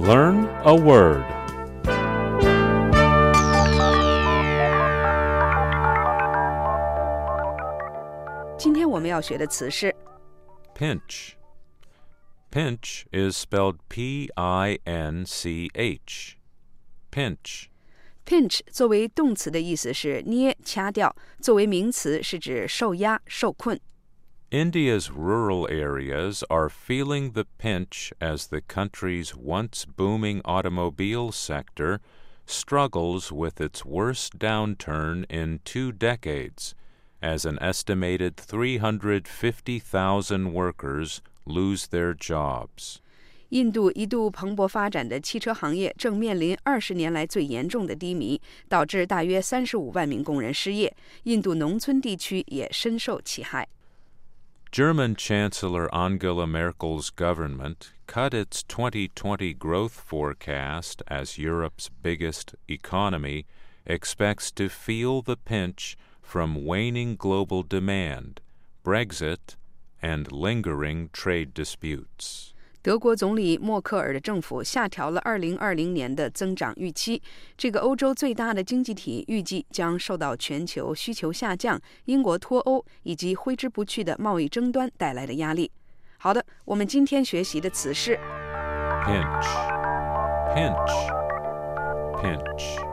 Learn a word. 今天我们要学的词是 Pinch. Pinch is spelled P I N C H. Pinch. pinch，作为动词的意思是捏、掐掉；作为名词是指受压、受困。 India's rural areas are feeling the pinch as the country's once booming automobile sector struggles with its worst downturn in two decades, as an estimated 350,000 workers lose their jobs. 印度一度蓬勃发展的汽车行业正面临二十年来最严重的低迷，导致大约三十五万名工人失业。印度农村地区也深受其害。 German Chancellor Angela Merkel's government cut its 2020 growth forecast as Europe's biggest economy expects to feel the pinch from waning global demand, Brexit, and lingering trade disputes. 德国总理默克尔的政府下调了2020年的增长预期。这个欧洲最大的经济体预计将受到全球需求下降、英国脱欧以及挥之不去的贸易争端带来的压力。好的，我们今天学习的词是 Pinch, pinch, pinch.